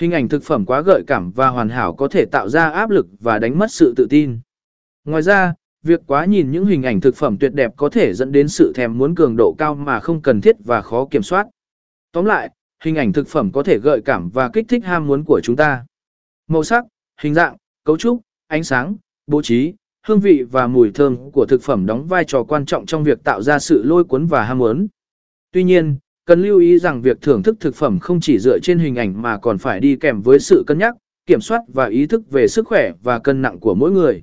Hình ảnh thực phẩm quá gợi cảm và hoàn hảo có thể tạo ra áp lực và đánh mất sự tự tin. Ngoài ra, việc quá nhìn những hình ảnh thực phẩm tuyệt đẹp có thể dẫn đến sự thèm muốn cường độ cao mà không cần thiết và khó kiểm soát. Tóm lại, hình ảnh thực phẩm có thể gợi cảm và kích thích ham muốn của chúng ta. Màu sắc, hình dạng, cấu trúc, ánh sáng, bố trí, hương vị và mùi thơm của thực phẩm đóng vai trò quan trọng trong việc tạo ra sự lôi cuốn và ham muốn. Tuy nhiên, cần lưu ý rằng việc thưởng thức thực phẩm không chỉ dựa trên hình ảnh mà còn phải đi kèm với sự cân nhắc, kiểm soát và ý thức về sức khỏe và cân nặng của mỗi người.